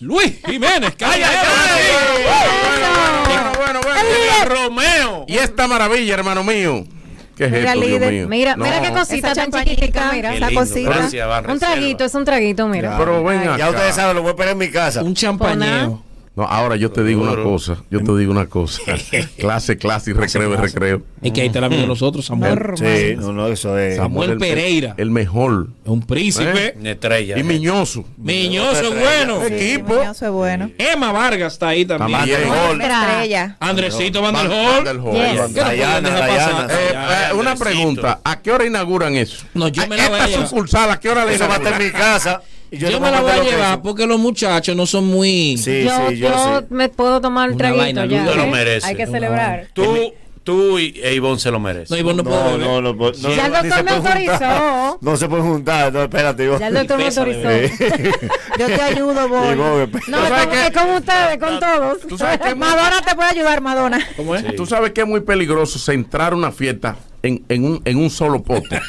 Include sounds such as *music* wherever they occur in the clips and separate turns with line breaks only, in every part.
Luis Jiménez, calla,
Bueno, bueno, bueno.
Romeo.
Y esta maravilla, hermano mío. ¿Qué es
Mira,
esto, Dios
líder,
mío?
mira,
No.
mira qué cosita
Esa
tan chiquitica, mira, esa cosita.
gracias,
un traguito, es un traguito, mira.
Pero ven
Ay.
acá.
Ya ustedes saben, lo voy a poner en mi casa.
Un champañeo.
No, ahora yo te digo una cosa. Yo te digo una cosa. *laughs* clase, clase y recreo y recreo.
Es que ahí está el amigo de nosotros, Samuel.
Sí, no, no, eso es.
Samuel
el-
Pereira.
El, mejor.
Un príncipe.
Una estrella.
Y Miñoso.
Miñoso bueno.
Equipo.
Eso es bueno.
Emma Vargas está ahí también.
Van der
Bien.
Hol.
Una estrella.
Andresito Van der.
Eh, eh, una pregunta. ¿A qué hora inauguran eso?
No, yo me la voy a
Esta
llevar.
sucursal, ¿a qué hora la
Eso va a estar en mi casa.
Yo, me la voy a
lo
llevar porque los muchachos no son muy.
Sí,
yo
sí, yo,
yo
sí.
me puedo tomar el
Una
traguito
vaina,
ya.
Lo
¿eh?
mereces.
Hay que celebrar.
Tú, tú y e Ivonne se lo merecen.
No, Ivonne no, puede
No,
beber.
no, no, no, no,
Ya el doctor
se
me
juntar.
autorizó.
No se puede juntar, no, espérate. Ivonne.
Ya el doctor me autorizó. *laughs*
Yo te ayudo.
Ivonne,
No,
¿Tú
es con,
qué?
es con ustedes, con todos.
¿Tú sabes qué?
Madonna te puede ayudar, Madonna.
¿Cómo es?
Tú sabes que es muy peligroso centrar una fiesta en, en, un, en un solo pote,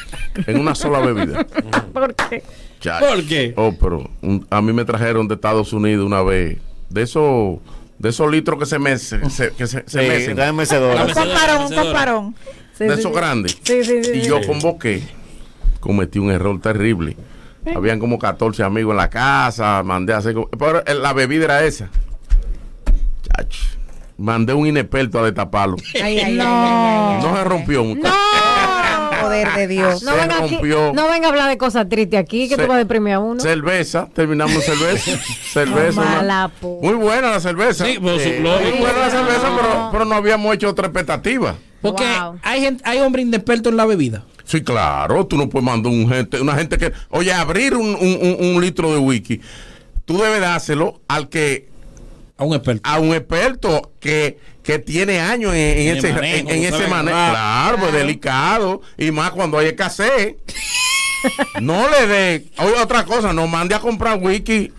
en una sola bebida. *laughs*
¿Por qué?
Chacho.
¿Por qué?
Oh, pero un- a mí me trajeron de Estados Unidos una vez de esos de esos litros que se mecen, se, que se, se
Sí,
mecen,
Un comparón, un comparón.
Sí,
de
sí,
esos
sí.
grandes.
Sí, sí, sí.
Y
sí.
yo convoqué, cometí un error terrible. Habían como 14 amigos en la casa, mandé a hacer... Pero la bebida era esa. Chacho. Mandé un inexperto a destaparlo.
Ay, ay,
No.
ay,
No se rompió. muchacho.
ay. Poder de *laughs* Dios.
No venga, aquí,
rompió.
no venga a hablar de cosas tristes aquí, que
Se-
tú vas a deprimir a uno.
Cerveza, terminamos cerveza. *laughs* cerveza.
Mala, po.
Muy buena la cerveza.
Sí, su-
Muy buena la cerveza, pero, pero no habíamos hecho otra expectativa.
Porque
Wow.
hay gente, hay hombres inexpertos en la bebida.
Sí, claro, tú no puedes mandar un gente, una gente que, oye, abrir un, un- un- un litro de whisky, tú debes dárselo al que,
A un experto.
a un experto que, que tiene años en, ese,
manejo,
en, en ese manejo. Claro, pues delicado, y más cuando hay escasez. *laughs* no le dé, otra cosa, no mande a comprar whisky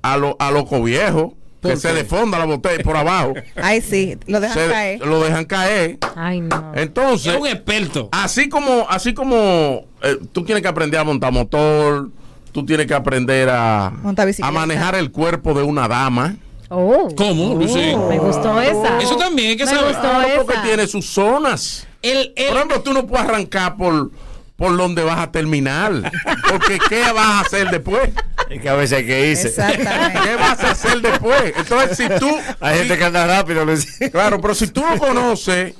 a los a loco viejos, que
¿Por
se defonda la botella por abajo.
Ay, sí, lo dejan
Se-
caer.
lo dejan caer.
Ay, no.
Entonces,
Es un experto.
Así como, así como eh, tú tienes que aprender a montar motor, tú tienes que aprender a,
Montar
a manejar el cuerpo de una dama.
Oh.
¿Cómo, Lucy?
Me gustó esa.
Eso también hay que
Me
saber.
gustó
porque
esa.
tiene sus zonas.
El, el-
Por ejemplo, tú no puedes arrancar por, por donde vas a terminar. Porque ¿qué vas a hacer después?
Es que a veces hay que irse.
Exactamente.
¿Qué vas a hacer después? Entonces, si tú... *laughs*
Hay gente que anda rápido, Luis.
Claro, pero si tú no *laughs* conoces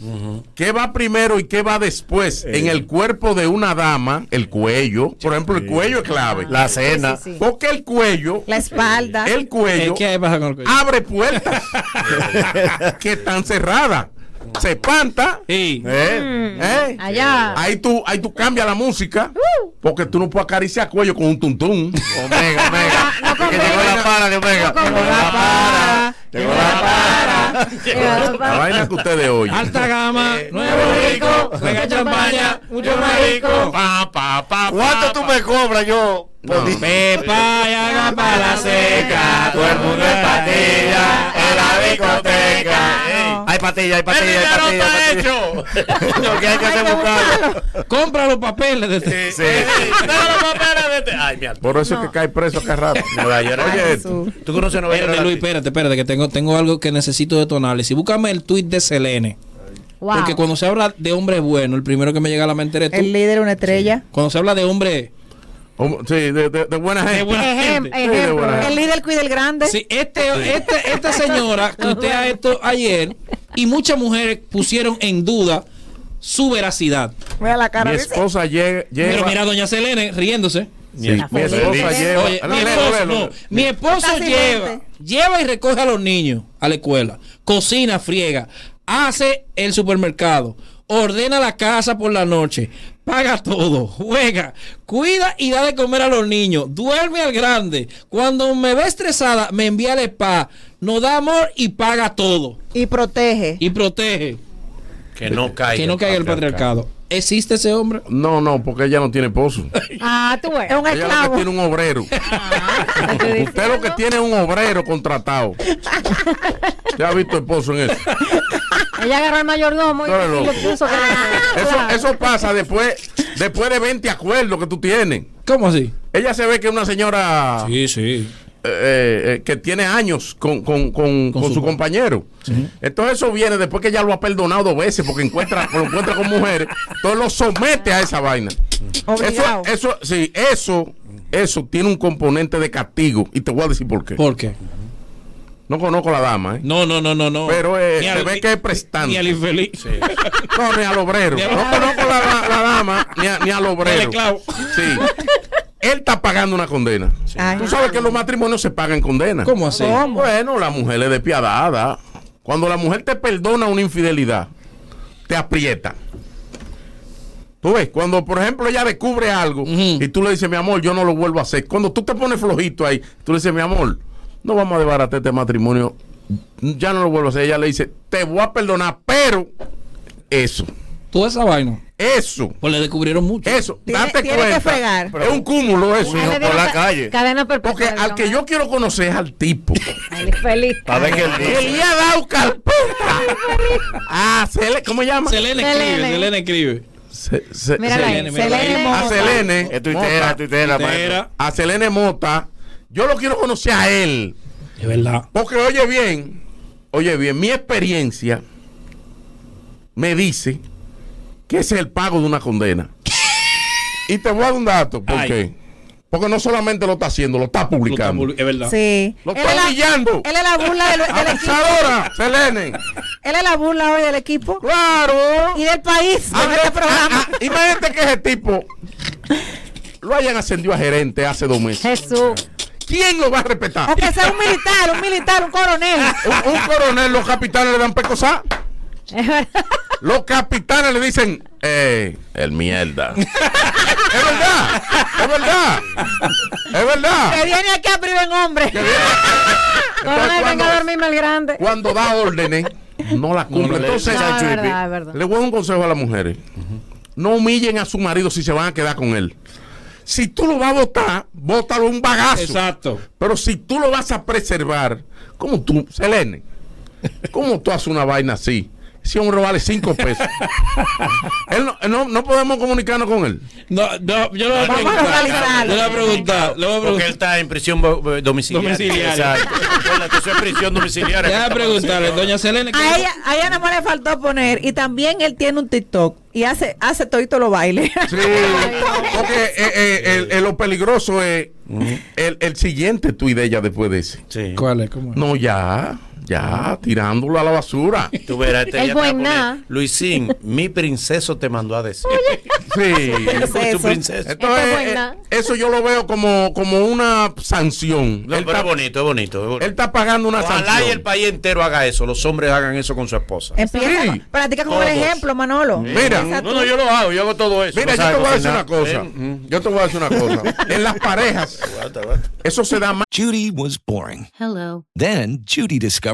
qué va primero y qué va después en el cuerpo de una dama, el cuello, por ejemplo, el cuello es clave.
La cena.
Sí, sí, sí.
Porque el cuello,
La espalda.
el cuello
¿Qué pasa con el cuello?
abre puertas *laughs* que están cerradas. Se espanta,
Sí.
¿Eh?
¿eh?
Allá.
Ahí tú, ahí tú cambias la música, porque tú no puedes acariciar cuello con un tuntún.
Omega, Omega.
No
que llegó la para de Omega.
No.
Llegó la para. Llegó la para.
La vaina que ustedes oyen.
Alta gama, nuevo rico, juega champaña, mucho más rico.
Pa, pa, pa,
¿Cuánto
pa,
tú
pa.
me cobras yo?
No.
Pepa y haga para la seca, todo el mundo es patilla en la discoteca.
Hay patilla, hay
¡El
patilla, hay patilla.
está
hay patilla.
hecho! *laughs*
Lo que hay que hacer es buscarlo.
Compra los papeles de este.
Sí.
Ay, mi alma.
Por eso es que cae preso acá. *laughs*
Nueva York.
Oye, esto.
¿Tú conoces Nueva York?
Espérate, Luis, espérate, espérate, que tengo, tengo algo que necesito de tu análisis. Búscame el tweet de Selene.
Wow.
Porque cuando se habla de hombre bueno, el primero que me llega a la mente eres tú.
El líder, una estrella.
Cuando se habla de hombre
Sí, de, de- de buena gente.
De buena
Ejem-
gente.
Sí, de
ejemplo.
buena
El líder cuida el grande.
Sí, este, este- esta señora tuitea esto ayer y muchas mujeres pusieron en duda su veracidad.
Mira la cara
Mi esposa lle- lleva.
Pero mira, doña Selene riéndose.
Sí, mi esposa lleva.
Oye, mi esposo,
léelo.
no, mi esposo
Está
lleva, lleva y recoge a los niños a la escuela, cocina, friega, hace el supermercado, ordena la casa por la noche, paga todo, juega, cuida y da de comer a los niños, duerme al grande. Cuando me ve estresada, me envía el spa, nos da amor y paga todo
Y protege.
y protege
Que no caiga.
que no caiga el patriarcado. ¿Existe ese hombre?
No, no, porque ella no tiene esposo. *laughs*
Ah, tú ves.
Es un
Ella lo que
esclavo.
tiene un obrero.
Estoy
Usted lo que tiene es un obrero contratado. *laughs* ¿Usted ha visto esposo en eso? *laughs*
Ella agarró al mayordomo y, y lo puso. que-
Eso,
Claro.
eso pasa después, después de 20 acuerdos que tú tienes.
¿Cómo así?
Ella se ve que es una señora
Sí, sí.
eh, eh, que tiene años con, con- con- con
su
su
pa-
compañero. Entonces eso viene después que ella lo ha perdonado dos veces porque encuentra, *laughs* lo encuentra con mujeres. Entonces lo somete a esa vaina. Eso, eso, sí, eso, eso tiene un componente de castigo. Y te voy a decir por qué.
¿Por qué?
No conozco a la dama, ¿eh?
No, no, no, no, no.
Pero, eh, se ve que es prestante.
Ni al infeliz.
No, ni al obrero. *laughs*
Ni al-
No conozco a la, la dama ni, a- ni al
Ni al
obrero.
esclavo.
Sí. Él está pagando una condena.
Ay.
Tú sabes que los matrimonios se pagan condena.
¿Cómo así?
Bueno, la mujer es despiadada. Cuando la mujer te perdona una infidelidad, te aprieta. Tú ves, cuando por ejemplo ella descubre algo y tú le dices, mi amor, yo no lo vuelvo a hacer. Cuando tú te pones flojito ahí, tú le dices, mi amor, no vamos a desbaratar este matrimonio, ya no lo vuelvo a hacer. Ella le dice, te voy a perdonar, pero eso,
Toda esa vaina.
eso,
Pues le descubrieron mucho.
eso,
Tiene-
date
tiene que
cuenta.
fregar.
es un cúmulo eso.
Dieron
la
ca-
calle.
Cadena perpetua.
Porque al que
dieron.
yo quiero conocer es al tipo.
Ay, feliz.
A ver qué él
que
dice.
le ha dado carpeta. Ah, Cele- ¿cómo se llama?
Selene
Selene.
escribe, Selene escribe.
Se-.
Selene.
Selene.
a Selene. Mota,
maestro.
Entera.
a Selene Mota. Yo lo quiero conocer a él.
Es verdad.
Porque oye bien, oye bien, mi experiencia me dice que ese es el pago de una condena. Y te voy a dar un dato. ¿Por
Ay.
qué? Porque no solamente lo está haciendo, lo está publicando.
Es verdad.
Sí.
Lo
Él
está
es la-
humillando.
Él es la burla del, *laughs* del equipo.
Selene.
Él es la burla hoy del equipo
Claro.
y del país
Ah,
este
ah,
programa.
ah, imagínate que ese tipo lo hayan ascendido a gerente hace dos meses.
Jesús.
¿Quién lo va a respetar?
O que sea un militar, un militar, un coronel. *laughs*
Un, un coronel, los capitanes le dan pecosá.
Es verdad.
Los capitanes le dicen, eh, el mierda. *laughs* es verdad, es verdad, es verdad.
Que viene aquí a privar en hombre.
Que viene- *laughs* Entonces,
Coronel, venga a
cuando,
dormirme al grande.
cuando da órdenes, no las cumple.
le-
Entonces,
No, es verdad, es verdad.
le voy a dar un consejo a las mujeres. No humillen a su marido si se van a quedar con él. Si tú lo vas a votar, bótalo un bagazo.
Exacto.
Pero si tú lo vas a preservar, ¿cómo tú, Selene? ¿Cómo tú haces una vaina así? Si hombre vale cinco pesos. *laughs* Él no, no, no podemos comunicarnos con él.
No, no, yo le voy a
Vamos a
preguntar. Yo le voy a preguntar. Le voy a
Porque él está en prisión domiciliaria.
Domiciliaria.
Exacto. Recuerda, Eso es prisión domiciliaria.
Déjame preguntarle, doña Selene. ¿qué-
A ella, a ella nada más le faltó poner, y también él tiene un TikTok y hace, hace todito los bailes. *laughs*
Sí, porque eh, eh, el- el- lo peligroso es el, el siguiente tuit de ella después de ese.
Sí.
¿Cuál es? ¿Cómo es?
No, ya, ya, tirándolo a la basura.
Tú verás, este ya
buen.
Luisín, mi princeso te mandó a decir.
Sí.
Tu princeso.
Entonces, eh, eso yo lo veo como, como una sanción.
No,
él,
pero
está,
es bonito, es bonito. es bonito.
él está pagando una
Ojalá y
sanción.
el país entero haga eso. Los hombres hagan eso con su esposa.
Empieza,
Sí.
practica con el ejemplo, Manolo.
Mira.
Empieza
No, no, yo lo hago, yo hago todo eso.
Mira,
No
yo te voy a decir una cosa.
Eh,
Yo te voy a decir una cosa. En las parejas, eso se da más.
Judy was boring.
Hello.
Then Judy discovered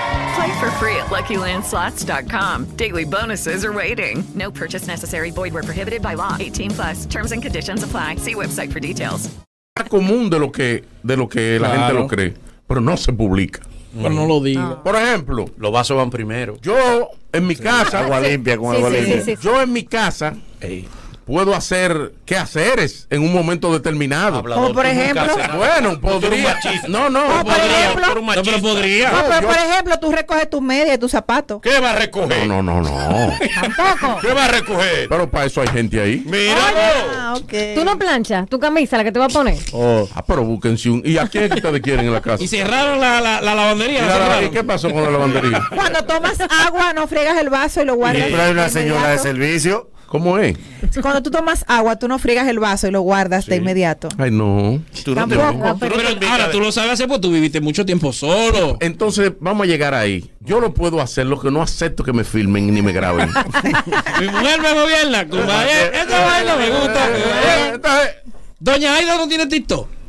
Play for free at LuckyLandSlots.com. Daily bonuses are waiting. No purchase necessary. Void where prohibited by law. 18 plus. Terms and conditions apply. See website for details.
común de lo que de lo que la
Claro.
gente lo cree, pero no se publica.
Pero no lo diga.
Por ejemplo,
Los vasos van primero.
yo en mi casa,
Agua limpia con agua limpia.
yo en mi casa puedo hacer quehaceres en un momento determinado.
Como por ejemplo.
Bueno, podría. No, no,
Como por ejemplo.
No, pero podría.
No, pero
yo-
por ejemplo, tú recoges tus medias y tus zapatos.
¿Qué va a recoger?
No, no, no, no. *laughs*
Tampoco.
¿Qué va a recoger?
Pero para eso hay gente ahí.
Mira.
Ah, ok.
Tú no planchas tu camisa, la que te va a poner.
Ah, pero búsquense un. ¿Y a quién es que ustedes quieren en la casa?
Y cerraron la, la, la lavandería.
¿Y
la
la-
cerraron.
¿Y qué pasó con la lavandería?
Cuando tomas agua, no friegas el vaso y lo guardas.
Pero hay una señora de servicio.
¿Cómo es?
Cuando tú tomas agua, tú no friegas el vaso y lo guardas de inmediato.
Ay, no.
Tú no te
Tampoco.
Pero
invitas
ahora tú lo sabes hacer porque tú viviste mucho tiempo solo.
Entonces, vamos a llegar ahí. Yo lo puedo hacer, lo que no acepto que me filmen ni me graben. *laughs*
Mi mujer me gobierna. compadre. Esta vaina me gusta. Doña Aida no tiene TikTok.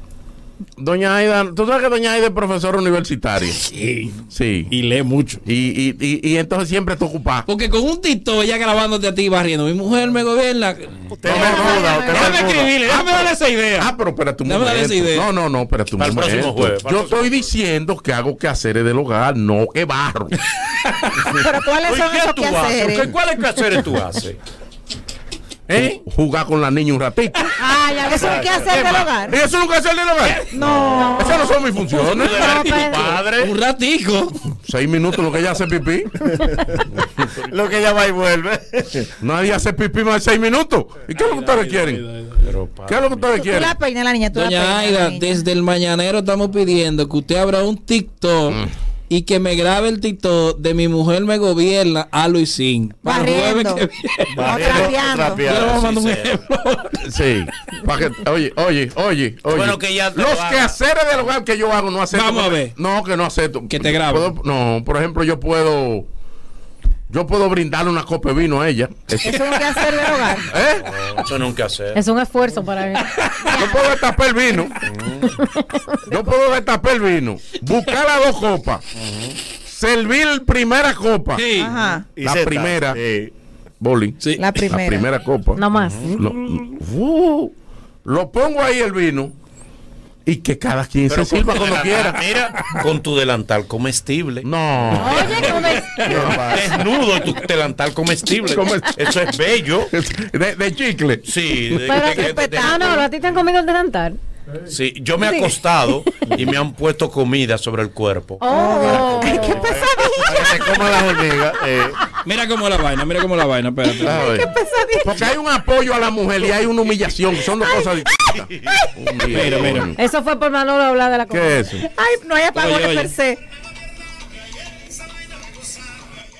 Doña Aida, tú sabes que Doña Aida es profesora universitaria.
Sí.
Sí.
Y lee mucho.
Y, y, y, y entonces siempre está ocupada.
Porque con un TikTok ella grabándote a ti barriendo. Mi mujer me gobierna.
Usted me muda, usted
Déjame escribirle, déjame darle esa idea.
Ah, pero
Dame darle
momento.
esa idea.
No, no, no, momento.
jueves, para
Yo estoy diciendo que hago quehaceres del hogar, no que barro.
Pero ¿cuáles son
¿Qué
esos
tú haces?
quehaceres?
¿Qué- ¿Cuáles quehaceres tú haces? ¿Eh?
Jugar con la niña un ratito.
Ah, ya, eso es un quehacer del hogar.
¿Y eso es un quehacer del hogar?
No.
Esas no son mis funciones.
¿Tu
pero-
padre?
Un ratico.
Seis minutos lo que ella hace pipí. *laughs*
Lo que ella va y vuelve.
Nadie hace pipí más de seis minutos. ¿Y qué es lo que ustedes quieren? ¿Qué es lo que ustedes
Tú
quieren?
la peinas, la niña, tú la
Doña
peinas.
Aida,
la niña.
desde el mañanero estamos pidiendo que usted abra un TikTok
Mm.
Y que me grabe el TikTok de mi mujer me gobierna a Luisín. Para el jueves
Barriendo.
que viene.
O trapeando.
Yo
sí, sí.
ejemplo.
Sí. Pa' que- oye, oye, oye, oye.
Bueno, que ya
Los quehaceres del hogar que yo hago no acepto.
Vamos a ver.
No, que no acepto.
Que te grabe.
Puedo- no, por ejemplo, yo puedo. Yo puedo brindarle una copa de vino a ella.
Eso es un quehacer del hogar. *laughs*
¿Eh?
Eso nunca hacer.
Es un esfuerzo para él. *laughs*
Yo puedo destapar el vino. Yo puedo destapar el vino. Buscar las dos copas. Servir primera copa.
Sí.
Ajá.
La primera.
Sí.
Boli.
Sí.
La primera.
La primera copa.
No más.
Lo, uh, lo pongo ahí el vino. Y que cada quien
Pero
se sirva cuando quiera.
Mira, con tu delantal comestible.
No.
Oye, ¿cómo es?
Desnudo tu delantal comestible.
Comest-
Eso es bello.
De, de chicle.
Sí, de-
Pero,
de- de- de-
ah, no, a ti te han comido el delantal.
sí, yo me he acostado *laughs* y me han puesto comida sobre el cuerpo.
Oh.
Ay, qué pesadilla.
Para que coma las hormigas. eh.
Mira cómo la vaina, mira cómo la vaina, espérate.
A ver. Porque hay un apoyo a la mujer y hay una humillación. Son dos cosas distintas. *laughs*
Mira, mira.
Eso fue por Manolo hablar de la comida.
¿Qué es eso?
Ay, no hay apagones
Oye, oye.
per se.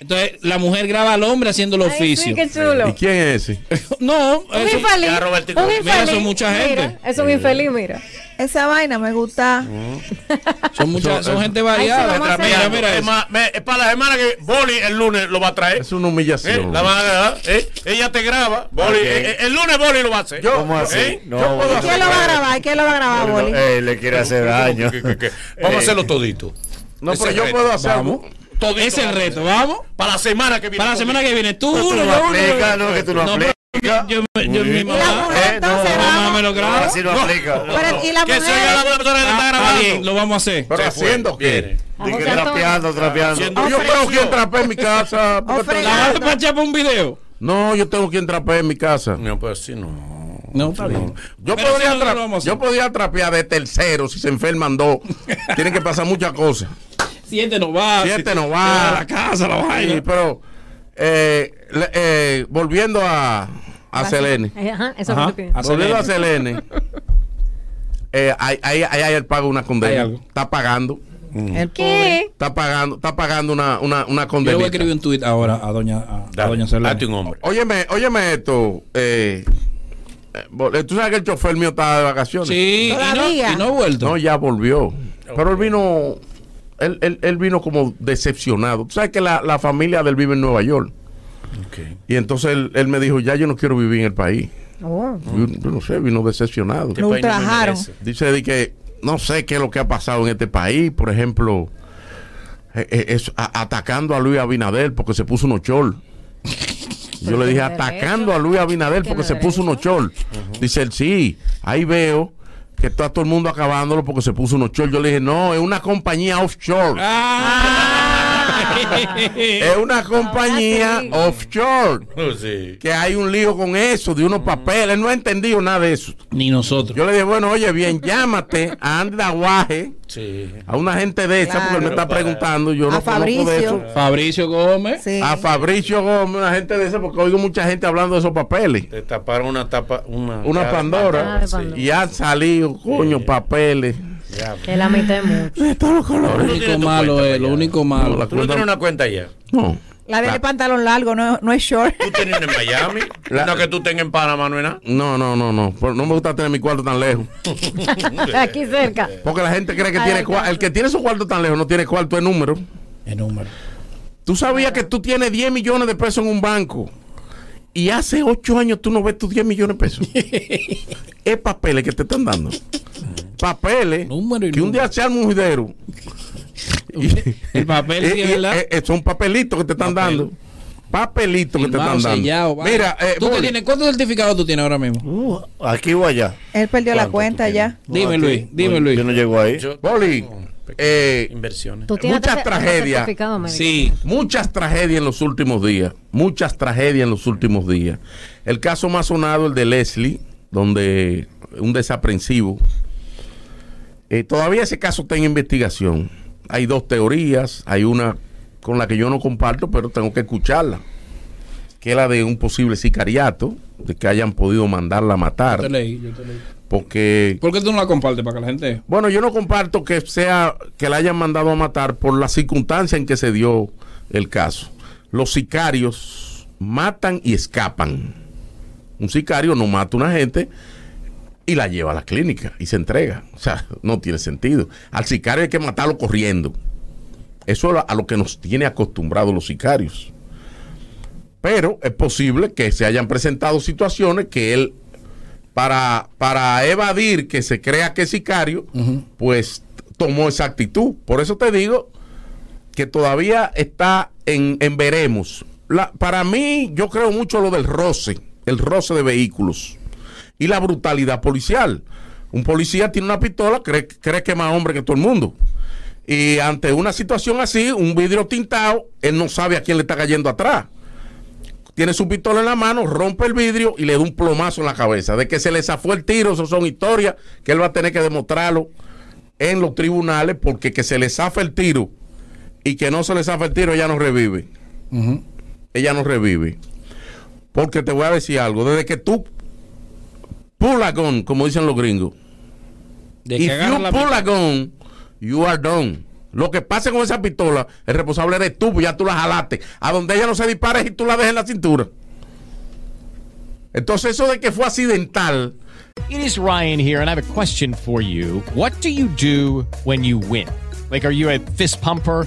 Entonces, la mujer graba al hombre haciendo el
Ay,
oficio.
sí, qué chulo.
¿Y quién es ese? *laughs*
No, *laughs*
Un
eso-
infeliz. Un
Mira,
infeliz.
son mucha
Mira,
gente.
es un infeliz, mira.
Esa vaina me gusta.
son muchas, son gente variada.
vamos a hacer-
mira, mira
Es más, me- es para la semana que Boli el lunes lo va a traer.
Es una
Eh,
humillación.
la van a dar, eh, Ella te graba. Boli, eh, eh, el lunes Boli lo va a hacer.
Yo-
¿Cómo así? ¿Eh?
yo puedo
¿Quién lo va a grabar? ¿Quién lo va a grabar, Boli?
le quiere hacer daño. *laughs* Vamos a hacerlo todito.
No,
Ese
pero yo
reto.
puedo hacer
Vamos.
algo.
Todito
Ese es el reto, vamos.
Para la semana que viene.
Para la semana que viene, tú
Pero tú no aplicas, no, que tú no aplicas.
Yo, yo, yo, mi mamá,
entonces,
mi mamá
vamos.
me lo graba.
Así no aplica.
Pero, ¿y la
Que se oiga la persona que está
Ah, está
grabando.
bien, lo vamos a hacer.
Pero haciendo qué?
A hacer todo.
trapeando.
Yo tengo quien trapee en mi casa.
¿La vas a por un video?
No, yo tengo quien trapee en mi casa.
No, pues sí, no.
No, está bien.
Yo
Pero
podría,
si no, no lo a
yo podría trapear de tercero si se enferman dos. *laughs* Tienen que pasar muchas cosas.
Siete no va.
Siete no
A
va.
la casa, la
Sí,
vaina.
pero eh, eh, volviendo a, a Selene.
Eh, Ajá, eso que
a Selene. eh, ahí, ahí, ahí hay el pago de una condena.
algo.
Está pagando.
El
¿Qué?
Está pagando, está pagando una, una, una
Yo le
condena.
voy a escribir un tuit ahora a doña, a, doña Selene.
un hombre.
Óyeme, óyeme esto. Eh, eh, tú sabes que el chofer mío estaba de vacaciones.
Sí, y no,
Todavía.
y no ha vuelto.
No, ya volvió. Pero él vino, él, él, él vino como decepcionado. Tú sabes que la, la familia de él vive en Nueva York. Y entonces él, él me dijo, ya yo no quiero vivir en el país.
Oh.
Yo, yo no sé, vino decepcionado.
¿Qué
Lo ultrajaron.
Dice de que no sé qué es lo que ha pasado en este país. Por ejemplo, eh, eh, es, a- atacando a Luis Abinader porque se puso unos chol. *laughs* Yo le dije, atacando a Luis Abinader porque se puso unos chol. Dice él, sí, ahí veo que está todo el mundo acabándolo porque se puso unos chol. Yo le dije, no, es una compañía offshore. *laughs* Es una compañía
sí.
offshore.
Oh, sí.
Que hay un lío con eso, de unos papeles. Él no ha entendido nada de eso.
Ni nosotros.
Yo le dije, bueno, oye, bien, llámate a Andy Aguaje,
Sí.
a una gente de esa, porque él me está preguntando, yo no
A
conozco de
Fabricio.
eso.
Fabricio Gómez.
Sí.
A Fabricio Gómez, una gente de esa, porque oigo mucha gente hablando de esos papeles.
Te taparon una tapa, una,
Pandora.
Ah, Pandora.
Y han salido, coño, papeles.
Ya.
Que la mitad mucho.
De todos los
Lo
colores.
tienes
único malo es, lo único
No,
malo.
la
Tú no tienes una cuenta ya.
No.
La de
La-
pantalón largo, no, no es short.
Tú tienes una en Miami.
La-
no que tú tengas en Panamá, no es nada.
No, no, no, no. No me gusta tener mi cuarto tan lejos. *laughs*
Aquí cerca.
Porque la gente cree que
Ay,
tiene cuarto. El que tiene su cuarto tan lejos no tiene cuarto de número.
El número.
Tú sabías que tú tienes 10 millones de pesos en un banco y hace 8 años tú no ves tus 10 millones de pesos. *laughs* es papeles que te están dando. Papeles
Número y
que un día se arma un juidero. *laughs*
El papel, sí,
Eh,
verdad.
son papelitos que te están
Papel.
dando. Papelitos que te están dando.
sellado.
Mira, eh,
¿Tú tienes? ¿Cuántos certificados tú tienes ahora mismo?
Uh, aquí o allá.
Él perdió la
¿Cuánto
cuenta ya.
Dime,
aquí.
Luis. Dime,
Yo
Luis.
no llego ahí.
Yo-
Boli, eh,
Inversiones.
Muchas tragedias.
Sí.
muchas tragedias en los últimos días. Muchas tragedias en los últimos días. El caso más sonado, el de Leslie, donde un desaprensivo. Eh, todavía ese caso está en investigación. Hay dos teorías. Hay una con la que yo no comparto, pero tengo que escucharla. Que es la de un posible sicariato, de que hayan podido mandarla a
Yo
matar.
te leí, yo te leí.
Porque
¿Por qué tú no la compartes para que la gente...
bueno, yo no comparto que sea que la hayan mandado a matar por la circunstancia en que se dio el caso. Los sicarios matan y escapan. Un sicario no mata a una gente y la lleva a la clínica y se entrega. O sea, no tiene sentido. Al sicario hay que matarlo corriendo. Eso es a lo que nos tiene acostumbrados los sicarios. Pero es posible que se hayan presentado situaciones que él para, para evadir que se crea que es sicario, pues tomó esa actitud. Por eso te digo que todavía está en, en veremos. La- para mí, yo creo mucho lo del roce, el roce de vehículos y la brutalidad policial. Un policía tiene una pistola, cree, cree que es más hombre que todo el mundo. Y ante una situación así, un vidrio tintado, él no sabe a quién le está cayendo atrás tiene su pistola en la mano, rompe el vidrio y le da un plomazo en la cabeza. De que se le zafó el tiro, eso son historias que él va a tener que demostrarlo en los tribunales, porque que se le zafa el tiro y que no se le zafa el tiro, ella no revive. Ella no revive. Porque te voy a decir algo, desde que tú pull a gun, como dicen los gringos,
De
if you pull a gun, you are done. Lo que pase con esa pistola, el responsable eres tú, pues ya tú la jalaste. A donde ella no se dispare y tú la dejes en la cintura. Entonces eso de que fue accidental,
It is Ryan here, and I have a question for you. What do you do when you win? Like, are you a fist pumper?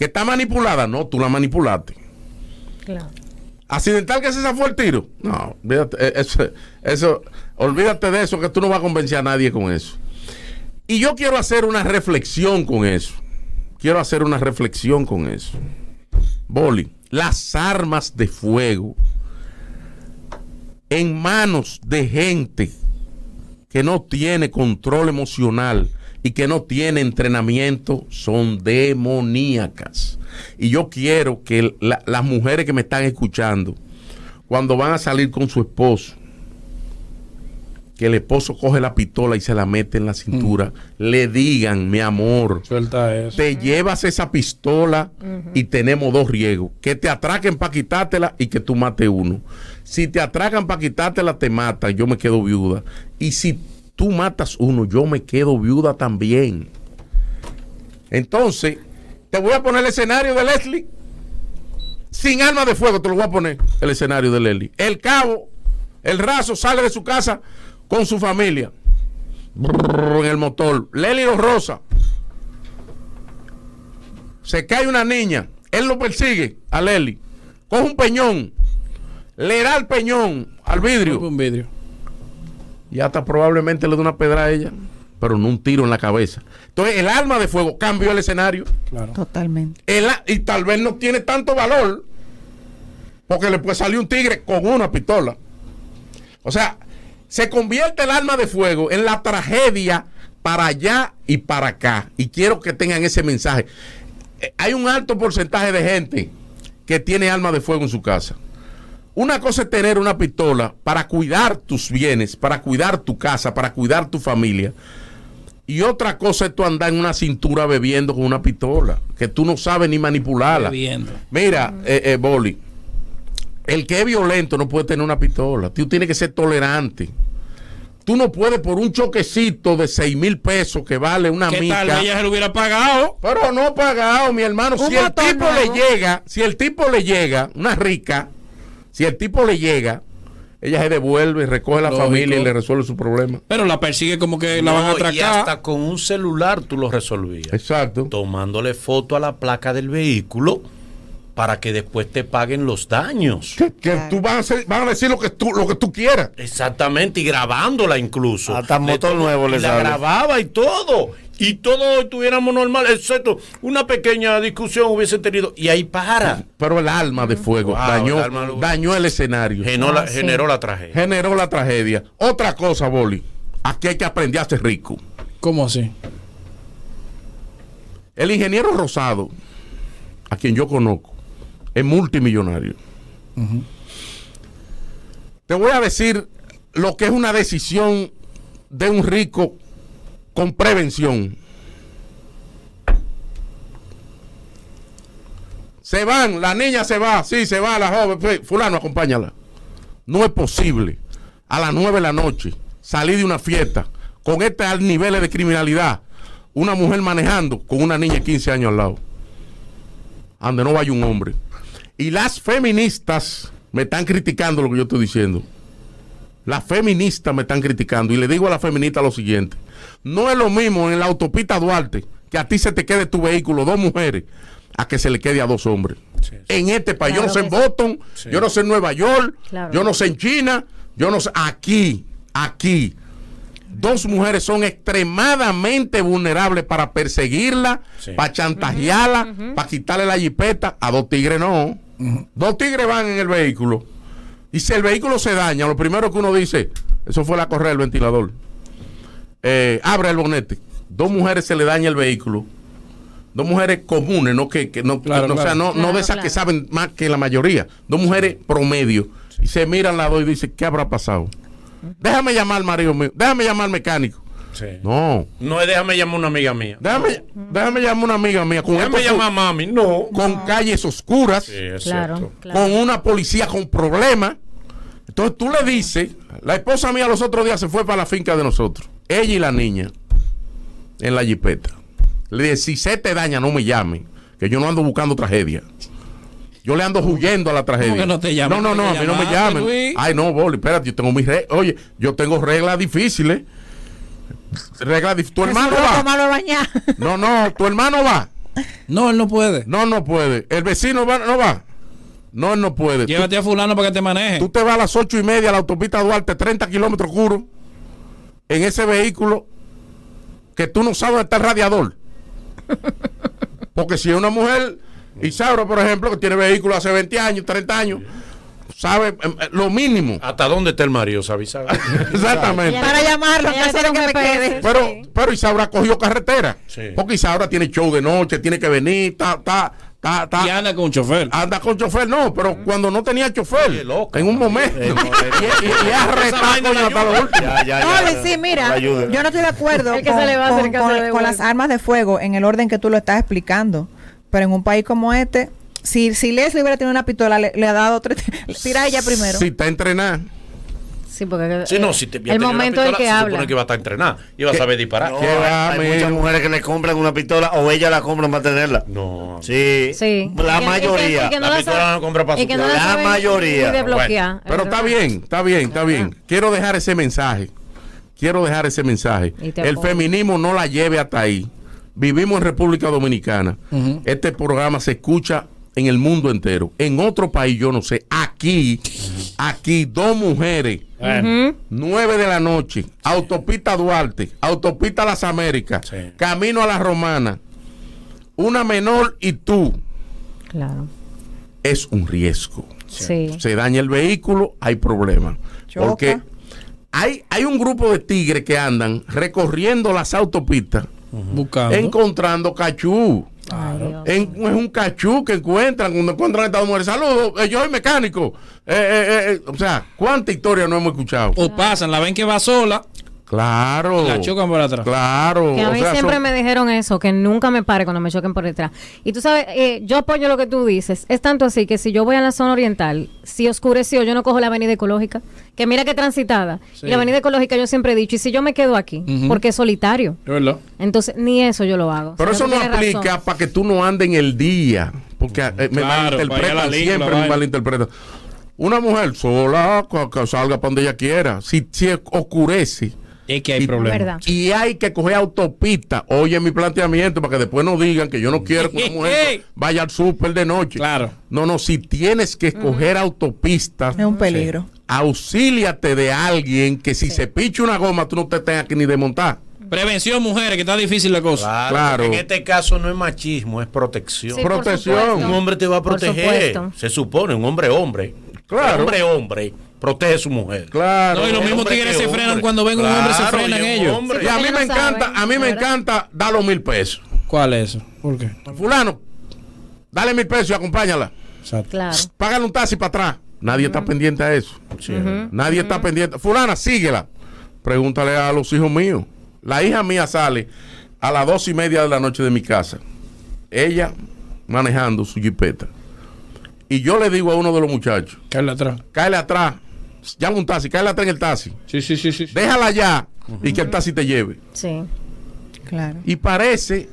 Que está manipulada. No, tú la manipulaste.
Claro.
Accidental que se fue el tiro. No, olvídate, eh, eso, eso, olvídate de eso, que tú no vas a convencer a nadie con eso. Y yo quiero hacer una reflexión con eso. Quiero hacer una reflexión con eso. Boli, las armas de fuego en manos de gente que no tiene control emocional y que no tiene entrenamiento son demoníacas. Y yo quiero que la- las mujeres que me están escuchando, cuando van a salir con su esposo, que el esposo coge la pistola y se la mete en la cintura, le digan, mi amor,
Suelta eso.
te llevas esa pistola y tenemos dos riesgos. Que te atraquen para quitártela y que tú mates uno. Si te atracan para quitártela, te matan, yo me quedo viuda. Y si tú matas uno, yo me quedo viuda también. Entonces, te voy a poner el escenario de Leslie. Sin arma de fuego, te lo voy a poner el escenario de Leslie. El cabo, el raso, sale de su casa con su familia. En el motor. Leslie lo rosa. Se cae una niña. Él lo persigue a Leslie. Coge un peñón. Le da el peñón al vidrio. Y hasta probablemente le da una pedra a ella. Pero no un tiro en la cabeza. Entonces, el arma de fuego cambió el escenario.
Totalmente.
El y tal vez no tiene tanto valor porque le puede salir un tigre con una pistola. O sea, se convierte el arma de fuego en la tragedia para allá y para acá. Y quiero que tengan ese mensaje. Eh, Hay un alto porcentaje de gente que tiene arma de fuego en su casa. Una cosa es tener una pistola para cuidar tus bienes, para cuidar tu casa, para cuidar tu familia. Y otra cosa es tú andar en una cintura bebiendo con una pistola, que tú no sabes ni manipularla.
Bebiendo.
Mira, eh, eh, Boli, el que es violento no puede tener una pistola. Tú tienes que ser tolerante. Tú no puedes por un choquecito de 6 mil pesos que vale una
¿Qué
mica.
tal? Ella se lo hubiera pagado.
Pero no pagado, mi hermano.
Un
Si el tipo le llega, si el tipo le llega, una rica, si el tipo le llega, ella se devuelve, recoge a la
Lógico.
familia y le resuelve su problema.
Pero la persigue como que la van a atracar.
Y hasta con un celular tú lo resolvías.
Exacto.
Tomándole foto a la placa del vehículo para que después te paguen los daños.
Que tú vas a, hacer- vas a decir lo que tú, lo que tú quieras.
Exactamente, y grabándola incluso.
Hasta motor nuevo le
y la grababa y todo. Y todo estuviéramos normal, excepto una pequeña discusión hubiese tenido. Y ahí para.
Pero el alma de fuego
Wow,
dañó,
el alma-
dañó el escenario.
Generó, la, generó la tragedia.
Generó la tragedia. Otra cosa, Boli. Aquí hay que aprender a ser rico.
¿Cómo así?
El ingeniero Rosado, a quien yo conozco, es multimillonario. Te voy a decir lo que es una decisión de un rico con prevención. Se van, la niña se va, sí, se va la joven, fulano, acompáñala. No es posible a las 9 de la noche salir de una fiesta con estos niveles de criminalidad, una mujer manejando con una niña de 15 años al lado, donde no vaya un hombre. Y las feministas me están criticando lo que yo estoy diciendo. Las feministas me están criticando. Y le digo a la feminista lo siguiente. No es lo mismo en la autopista Duarte que a ti se te quede tu vehículo dos mujeres a que se le quede a dos hombres. En este país, yo no sé en
sí.
Boston, yo no sé en Nueva York,
Claro.
yo no sé en China, yo no sé aquí, aquí. Dos mujeres son extremadamente vulnerables para perseguirla, para chantajearla, para quitarle la jipeta. A dos tigres no. Dos tigres van en el vehículo. Y si el vehículo se daña, lo primero que uno dice, eso fue la correa del ventilador. Eh, abre el bonete. Dos mujeres se le daña el vehículo. Dos mujeres comunes, no que, que no,
Claro,
que no, o sea,
claro.
no, de esas
claro.
que saben más que la mayoría. Dos mujeres promedio. Y se miran las dos y dicen, ¿qué habrá pasado? Déjame llamar al marido mío, déjame llamar al mecánico.
Sí.
No,
No es déjame llamar a una amiga mía.
déjame, déjame llamar a una amiga mía con,
Déjame llamar a mami. No.
con calles oscuras,
Sí, es
Claro,
cierto.
claro.
con una policía con problemas. Entonces tú le dices, la esposa mía los otros días se fue para la finca de nosotros, ella y la niña, en la jipeta. Le dije, si se te daña, no me llame, que yo no ando buscando tragedia. Yo le ando huyendo a la tragedia.
¿Cómo que no te llamen?
No, no, no, a mí no me llamen.
Luis.
Ay, no, Boli, espérate, yo tengo mis reglas. Oye, yo tengo reglas difíciles. Difíciles. Tu hermano va. No, no, tu hermano va.
No, él no puede.
No, no puede. El vecino va, no va. No, él no puede. Tú,
Llévate a fulano para que te maneje.
tú te vas a las ocho y media a la autopista Duarte, 30 kilómetros oscuro, en ese vehículo que tú no sabes dónde está el radiador. Porque si es una mujer, Isaura, por ejemplo, que tiene vehículo hace 20 años, 30 años, sabe eh, eh, lo mínimo.
¿Hasta dónde está el marido, sabe? sabe? *laughs*
Exactamente.
Para llamarlo, que que me quede.
Pero, pero Isaura cogió carretera.
Sí.
Porque Isaura tiene show de noche, tiene que venir, ta, ta, ta, ta.
Y anda con un chofer.
Anda con chofer, no, pero cuando no tenía chofer, en un momento. *laughs* y, y, y ha retado coño, hasta lo último.
Ya, ya,
No, sí, mira, yo no estoy de acuerdo con, las armas de fuego en el orden que tú lo estás explicando. Pero en un país como este, si, si Leslie hubiera tenido una pistola, le, le ha dado tres. *laughs* Tira a ella primero.
Si está entrenada.
Sí, porque
Sí, no, si te
el momento
pistola,
que
se
habla.
supone que iba a estar entrenada. Iba a saber disparar.
No,
¿Qué
hay, muchas mujeres que le compran una pistola o ella la compran para tenerla.
No.
Sí.
Sí.
La
que-
mayoría.
que- y que no
La
la
pistola
sabe-
no compra para su
no la
mayoría.
desbloquear.
Pero
Es
está bien, está bien, está bien. Quiero dejar ese mensaje. Quiero dejar ese mensaje. El feminismo no la lleve hasta ahí. Vivimos en República Dominicana. Este programa se escucha en el mundo entero. En otro país, yo no sé. Aquí, aquí, dos mujeres. 9 de la noche, autopista Duarte, autopista Las Américas,
Sí.
camino a la Romana, una menor y tú,
Claro.
es un riesgo.
Sí.
Se daña el vehículo, hay problema.
Choca.
Porque hay, hay un grupo de tigres que andan recorriendo las autopistas,
Buscando.
encontrando cachú.
Ay, Dios.
En- es un cachú que encuentran cuando encuentran a estas mujeres. Saludos, eh, yo soy mecánico. Eh, eh, eh, o sea, ¿cuánta historia no hemos escuchado?
O pasan, la ven que va sola,
Claro.
la chocan por atrás.
Claro.
Que a
o
mí
sea,
siempre
son-
me dijeron eso, que nunca me pare cuando me choquen por detrás. Y tú sabes, eh, yo apoyo lo que tú dices. Es tanto así que si yo voy a la zona oriental, si oscureció, yo no cojo la avenida ecológica, que mira que transitada.
Sí.
Y la avenida ecológica yo siempre he dicho, y si yo me quedo aquí, porque es solitario.
Es verdad.
Entonces, ni eso yo lo hago.
Pero
O sea,
eso no aplica para que tú no andes en el día. Porque eh, me
Claro,
malinterpretan, siempre me malinterpretan. Una mujer sola, que, que salga para donde ella quiera. Si, si oscurece
Es que hay
Y-
problemas.
Y hay que coger autopista, oye mi planteamiento para que después no digan que yo no quiero que una *laughs* mujer vaya al súper de noche.
Claro.
No, no, si tienes que escoger autopistas,
Es un peligro.
auxíliate de alguien que si se picha una goma tú no te tengas que ni desmontar.
Prevención, mujeres, que está difícil la cosa.
Claro, En este caso no es machismo, es protección.
Sí,
Protección.
Un hombre te va a proteger. Se supone, un hombre hombre.
Claro.
Hombre hombre protege a su mujer.
Claro.
No, y los mismos tigres se
hombre.
frenan cuando ven un hombre, se frenan ellos.
hombre.
Y a mí me encanta, a mí me encanta dar los mil pesos.
¿Cuál es eso? ¿Por qué?
Fulano, dale mil pesos y acompáñala.
Exacto.
Claro.
Págale un taxi para atrás. Nadie está pendiente a eso. Nadie está pendiente. Fulana, síguela. Pregúntale a los hijos míos. La hija mía sale a las dos y media de la noche de mi casa. Ella manejando su jipeta. Y yo le digo a uno de los muchachos,
Cállate atrás.
cáele atrás, llama un taxi, cáele atrás en el taxi.
Sí, sí, sí, sí.
Déjala allá y que el taxi te lleve.
Sí.
Claro.
Y parece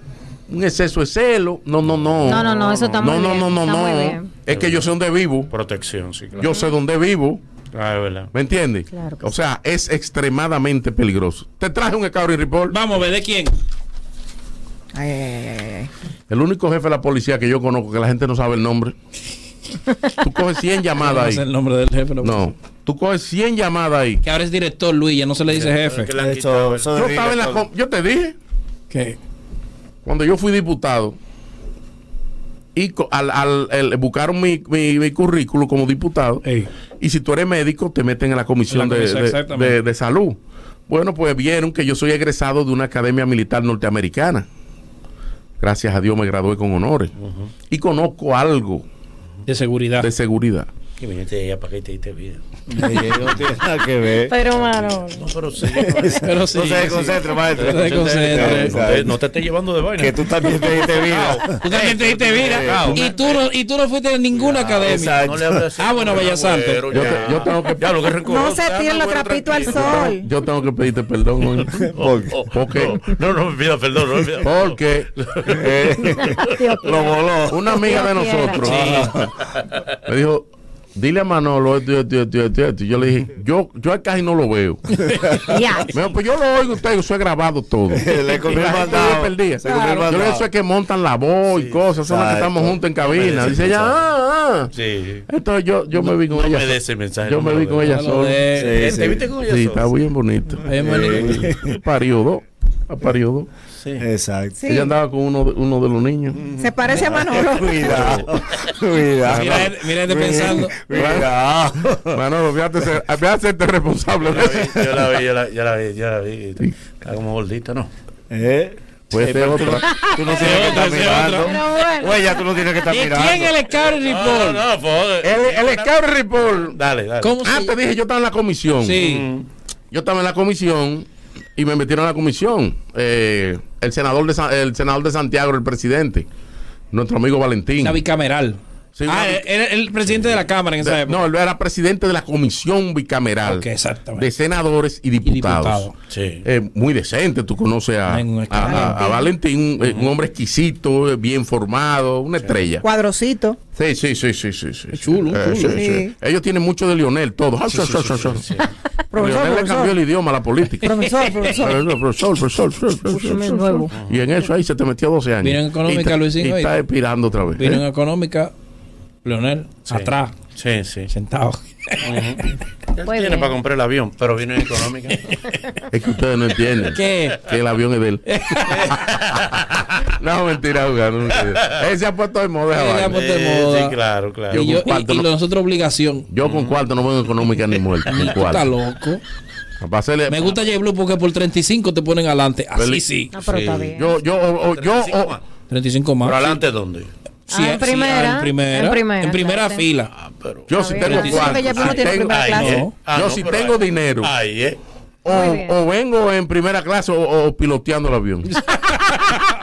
un exceso de celo. No, no, no.
No, no, no, eso está
no,
muy
no,
bien,
no, no,
está
no.
bien.
Es que yo sé dónde vivo.
Protección, sí, claro.
Yo sé dónde vivo.
Ah, es verdad.
¿Me entiendes?
Claro
o sea, es extremadamente peligroso. Te traje un Scouting Report.
Vamos a ver, ¿de quién?
Ay, ay, ay, ay, ay.
El único jefe de la policía que yo conozco que la gente no sabe el nombre. *laughs* Tú coges 100
No
llamadas
sé
ahí.
el nombre del jefe. No.
No. Tú coges 100 llamadas ahí.
Que ahora es director Luis, ya no se le dice jefe.
Que le quitado
Yo estaba en la com- yo te dije,
¿Qué?
cuando yo fui diputado, y al, al- buscaron mi, mi- mi currículo como diputado,
Ey.
y si tú eres médico, te meten en la comisión,
En la
de-
comisión,
de,
exactamente.
de- de salud. Bueno, pues vieron que yo soy egresado de una academia militar norteamericana. Gracias a Dios me gradué con honores. Y conozco algo
de seguridad.
De seguridad.
Que viniste ella para que te diste vida. *laughs*
no tiene nada que ver.
Pero, mano.
No, pero sí. *laughs*
Pero sí,
No se
sí.
desconcentre, maestro.
No se desconcentre.
No te, no te estés llevando de vaina.
Que tú también te diste vida.
Tú también te diste vida. Y tú no, y tú no fuiste en ninguna academia.
exacto.
No le así.
Ah, bueno, Bellas Artes.
Yo, yo tengo que
Ya, lo que rencoroso.
No se tiren los trapitos al sol.
yo tengo que pedirte perdón hoy.
Oh, *laughs* oh,
Porque-
No, no, pida perdón. No me pida
Porque eh,
Lo voló.
una amiga de nosotros me dijo, dile a Manolo esto, esto, esto, esto, esto. Y yo le dije, yo, yo casi no lo veo. *laughs* Dijo, pues yo lo oigo usted, eso es grabado todo. *laughs*
Le
la
el el
Yo eso es que montan la voz y cosas, son las que estamos juntos en cabina. Dice ella, ah, ah.
Sí.
Entonces yo, yo me vi con
No
ella.
me ese mensaje,
Yo me vi con ella sola.
¿Te-
Sí,
¿Te
sí.
viste con ella
Sí,
sola?
está bien bonito. Parió dos. Parió dos.
Sí.
Exacto.
Sí.
Ella andaba con uno de, uno de los niños.
Se parece a Manolo. *laughs*
Cuidado. *laughs* Cuidado.
Mira, este- mira este pensando.
Cuidado.
Manolo, fíjate, ser- fíjate hacerte responsable de eso.
Yo la vi, yo la vi, yo la vi, yo la vi. Está como gordita, ¿no?
¿Eh?
Puede ser otra.
Tú no *laughs* tienes que estar mirando.
Pero bueno.
Güey, ya tú no tienes que estar
¿Y
mirando.
quién es el Scouting
No,
Report?
no, pues,
El, el Scout Report.
Dale, dale.
¿Cómo
Ah,
se
dije, yo estaba en la comisión.
Sí.
Yo estaba en la comisión y me metieron a la comisión. Eh, el senador de el senador de Santiago, el presidente, nuestro amigo Valentín.
Bicameral.
Sí,
ah,
una-
era el presidente de la Cámara en esa
De-
época.
no, él era presidente de la comisión bicameral de senadores y diputados. Eh, muy decente, tú conoces a,
Ay, un
a- a- a Valentín, un, eh, un hombre exquisito, eh, bien formado, una estrella.
Cuadrocito.
Sí, sí, sí, sí, sí, sí.
chulo,
Eh,
chulo.
sí, sí.
Sí.
Ellos tienen mucho de Lionel, todos.
Profesor,
Lionel le
profesor.
cambió el idioma a la política.
Profesor, profesor.
profesor, profesor, profesor, profesor,
nuevo.
Y en eso ahí se te metió 12 años.
Vino en económica, Luisín,
Y está expirando otra vez.
Vino en
¿eh?
económica, Leonel, atrás,
Sí, sí.
sentado.
Él
Muy
tiene
bien.
para comprar el avión, pero vino en económica. *laughs*
Es que ustedes no entienden.
¿Qué?
Que el avión es de él. *laughs* no, mentira, jugando. Él se ha puesto de moda.
Él se ha puesto de
Sí,
moda.
sí, claro, claro.
Y,
Yo
yo,
con cuarto
y, y
no-
nosotros obligación.
Yo con cuarto no vengo económica ni muerta. *laughs* Cuarto.
loco.
Hacerle-
Me gusta J Blue porque por 35 te ponen adelante. Así
Feliz-
sí.
No, pero está bien.
Yo, yo, o- o- yo,
35
o-
más.
35 más.
¿Pero adelante dónde?
Sí,
Ah, en
sí,
primera,
en primera.
en primera,
en primera
claro.
fila.
Ah, pero.
yo si
bien.
tengo
Sí,
cuarto, si tengo-
eh. Ah,
yo
no,
si tengo
ahí-
dinero
Ahí, eh.
o, o vengo en primera clase o, o piloteando el avión. *laughs*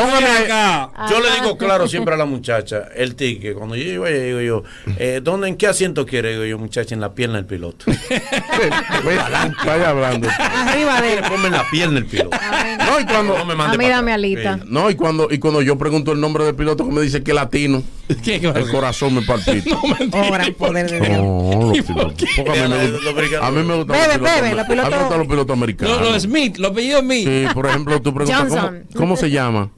Póngame acá.
Yo le digo claro siempre a la muchacha, el ticket, cuando yo llego allá, digo yo, *laughs* eh, ¿dónde, en qué asiento quiere? Digo yo, muchacha, en la pierna del piloto. *laughs*
Vaya vaya hablando.
Arriba de él.
Ponme en la pierna el piloto.
No, y cuando,
No me
A
mande
mí dame alita.
Sí.
no, y cuando, y cuando yo pregunto el nombre del piloto que me dice que es latino, *laughs*
¿Qué
el corazón me palpita.
Oh, gran poder de Dios.
No, los pilotos. A mí me
Los
gusta-
americanos.
a mí me gustan
Bebe,
los pilotos.
bebe,
amer-
los
A mí me
pilotos-
gustan los pilotos americanos.
Los, los Smith, los apellidos Smith.
Sí, por ejemplo, tú preguntas, ¿cómo,
Johnson.
cómo se llama?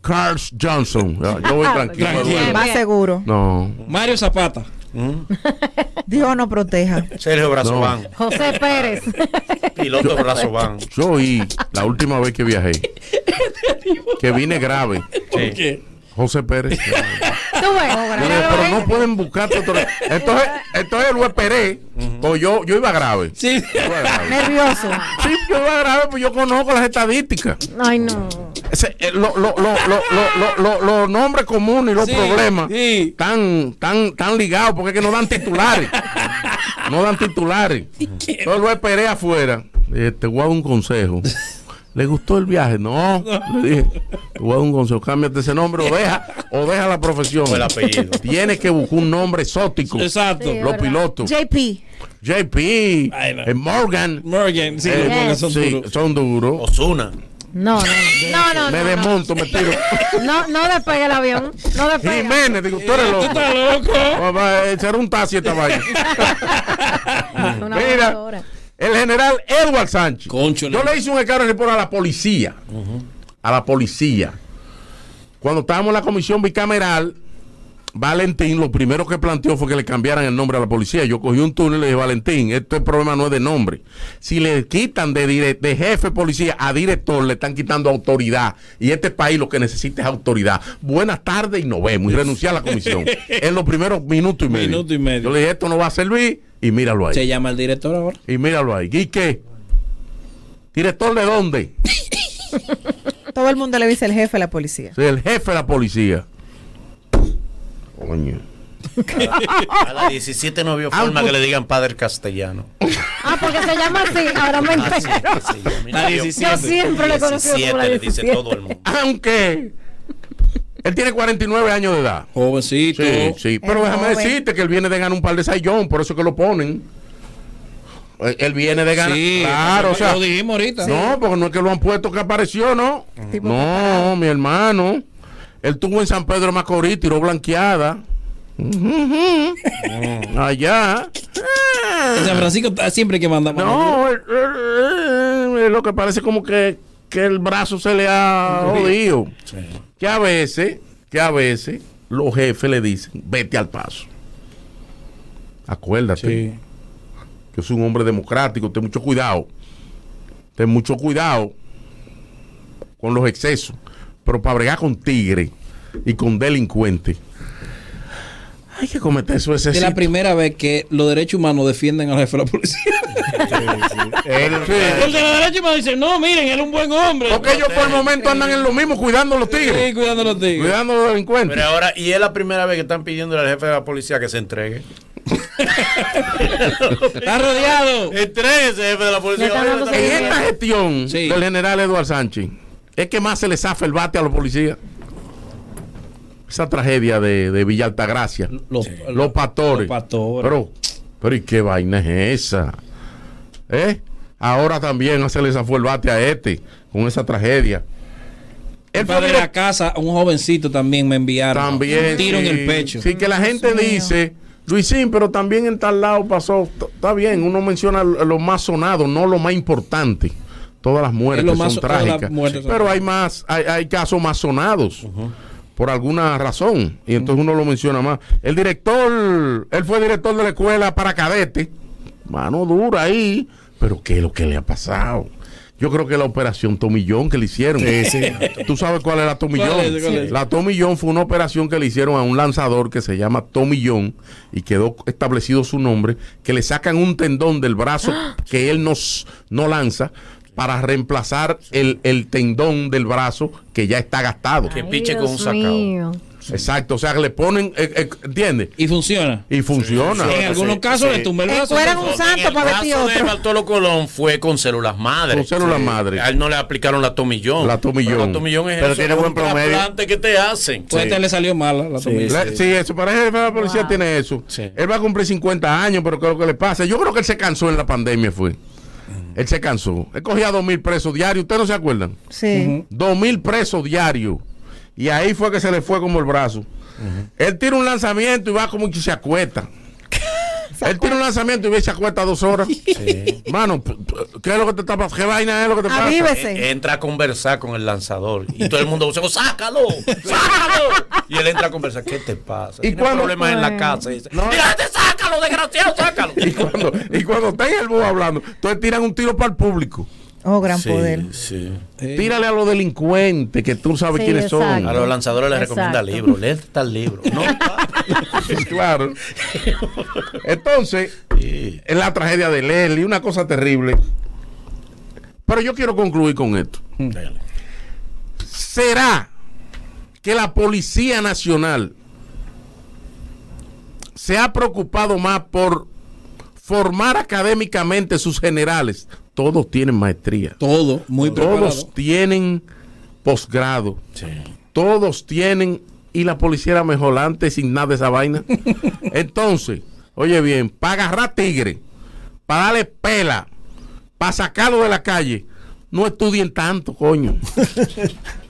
Carl Johnson. Yo voy *laughs* tranquilo.
Tranquilo.
Va seguro.
No.
Mario Zapata. *laughs*
Dios nos proteja.
Sergio Brazován,
José Pérez. *laughs*
piloto Brazován.
Yo oí la última vez que viajé que vine grave.
¿Por qué?
José Pérez.
Tú ves.
Pero no pueden buscarte otro. Entonces, entonces lo esperé. Pues yo, yo iba grave.
Sí.
Yo iba grave.
Nervioso.
Sí, yo iba grave, pues yo conozco las estadísticas.
Ay, no.
Ese, eh, lo- lo- lo- lo- lo- lo- lo- los nombres comunes y los
Sí,
problemas
sí.
están tan, tan ligados porque es que no dan titulares. no dan titulares. *laughs* Entonces lo esperé afuera. Dije, te voy a dar un consejo. ¿Le gustó el viaje? No. Le dije, te voy a dar un consejo. Cámbiate ese nombre o deja, o deja la profesión.
O el apellido.
Tienes que buscar un nombre exótico.
Exacto.
Sí.
Los
verdad.
pilotos.
JP.
JP,
Ay, no.
eh, Morgan.
Morgan, sí,
eh,
Morgan son
sí,
duros.
son duros.
Osuna.
No, no. No, no,
Me
no.
desmonto, me tiro.
No, no despegue el avión. No despegue.
Jiménez, digo, tú eres
Tú
loco.
estás loco.
Va, va, eh, Será un taxi esta vaina. *laughs* Mira, el general Edward Sánchez.
Concho,
Yo
no.
le hice un escargo report a la policía. A la policía. Cuando estábamos en la comisión bicameral, Valentín lo primero que planteó fue que le cambiaran el nombre a la policía. Yo cogí un turno y le dije, Valentín, este problema no es de nombre. Si le quitan de, dire- de jefe de policía a director, le están quitando autoridad. Y este país lo que necesita es autoridad. Buenas tardes y nos vemos. Y renunciar a la comisión. *laughs* en los primeros minutos y medio.
Minuto y medio.
Yo le dije, esto no va a servir. Y míralo ahí.
Se llama el director ahora.
Y míralo ahí. ¿Y qué? ¿Director de dónde?
Todo el mundo le dice el jefe de la policía.
Sí, el jefe de la policía. Coño.
A la 17 no vio forma que le digan padre castellano.
Ah, porque se llama así. Ahora me entero.
así, a mí no
Yo
vio-
siempre le he conocido como la
17 le dice
17.
todo el mundo.
Aunque él tiene 49 años de edad.
Jovencito.
Sí, sí. Pero
Es
déjame
joven.
decirte que él viene de ganar un par de sayón, por eso que lo ponen. Él- viene de ganar.
Sí,
claro, o sea.
lo dijimos ahorita.
No, porque no es que lo han puesto que apareció, ¿no? No, mi hermano. Él tuvo en San Pedro Macorís, tiró blanqueada. Allá.
En San Francisco está- siempre que mandar mano
No, él- lo que parece como que, que el brazo se le ha jodido. Que a veces, que a veces los jefes le dicen, vete al paso. Acuérdate. Que es un hombre democrático, ten mucho cuidado. Ten mucho cuidado con los excesos. Pero para bregar con tigre y con delincuentes, hay que cometer su
Es la primera vez que los derechos humanos defienden al jefe de la policía. *laughs*
Él-
Porque los derechos humanos dicen, no, miren, él es un buen hombre.
Porque ellos por el momento andan en lo mismo cuidando a los tigres.
Sí, cuidando a los tigres.
Cuidando a los delincuentes.
Pero ahora, y es la primera vez que están pidiendo al jefe de la policía que se entregue. *laughs*
Está rodeado.
Entréguese, jefe de la policía.
En esta gestión
Sí.
del general Eduardo Sánchez, es que más se le zafa el bate a los policías. Esa tragedia de, de Villa Altagracia.
Los,
Los pastores.
Los pastores.
Pero, pero ¿y qué vaina es esa? ¿Eh? Ahora también se le zafó el bate a este con esa tragedia.
El padre de la casa, un jovencito también me enviaron.
También.
Un tiro en
sí.
el pecho.
Sí, que la gente dice, Luisín, pero también en tal lado pasó. Está bien, uno menciona lo más sonado, no lo más importante. Todas las muertes
más-
son trágicas.
muertes son
pero hay más, hay, hay casos más sonados. Por alguna razón. Y entonces uno lo menciona más. El director, él fue director de la escuela para cadete. Mano dura ahí. Pero ¿qué es lo que le ha pasado? Yo creo que la operación Tomillón que le hicieron. ¿Tú sabes cuál es la Tomillón?
¿Cuál es? ¿Cuál es?
La Tomillón fue una operación que le hicieron a un lanzador que se llama Tomillón y quedó establecido su nombre, que le sacan un tendón del brazo que él no, no lanza para reemplazar el, el tendón del brazo que ya está gastado.
Que piche con un
mío.
Exacto, o sea que le ponen, eh, eh, ¿entiendes?
Y funciona.
Y funciona.
en algunos casos le tumbé el brazo.
Encueran un santo
el
para vestir
caso de
otro.
Bartolo Colón fue con células madres.
Con células madres.
A él no le aplicaron la tomillón.
La tomillón.
Pero la tomillón es
Pero
eso,
tiene buen promedio.
que te hacen.
Pues este le salió mal la.
Le- Sí, eso para el jefe de la policía tiene eso.
Sí.
Él va a cumplir 50 años, pero ¿qué es lo que le pasa? Yo creo que él se cansó en la pandemia, fue. Él se cansó. Él cogía dos mil presos diarios. ¿Ustedes no se acuerdan?
Sí.
Dos mil presos diarios. Y ahí fue que se le fue como el brazo. Él tira un lanzamiento y va como que se acuesta. *laughs* Él tira un lanzamiento y ve y se acuesta dos horas. *laughs* Mano, p- p- ¿qué es lo que te está pasando? ¿Qué vaina es lo que te pasa?
Avívese.
Eh, Entra a conversar con el lanzador y todo el mundo dice, sácalo, sácalo. Y él entra a conversar, ¿qué te pasa?
¿Y
¿Tiene
cuándo-
problemas en la casa? Y dice, Mira, este, sácalo, desgraciado, sácalo. *laughs*
Y cuando, y cuando está en el bus hablando, entonces tiran un tiro para el público.
Oh, gran poder.
sí.
Tírale a los delincuentes que tú sabes
Sí,
quiénes son.
exacto.
A los lanzadores les
Exacto.
recomienda libros, lee tal libro. No, *laughs*
claro. Entonces, en la tragedia de Leslie, una cosa terrible. Pero yo quiero concluir con esto. ¿Será que la Policía Nacional se ha preocupado más por formar académicamente sus generales? Todos tienen maestría.
Todo, muy preparado.
Todos tienen posgrado. Todos tienen. Y la policía era mejor antes sin nada de esa vaina. *laughs* Entonces, oye bien, para agarrar tigre, para darle pela, para sacarlo de la calle, no estudien tanto, coño. *laughs*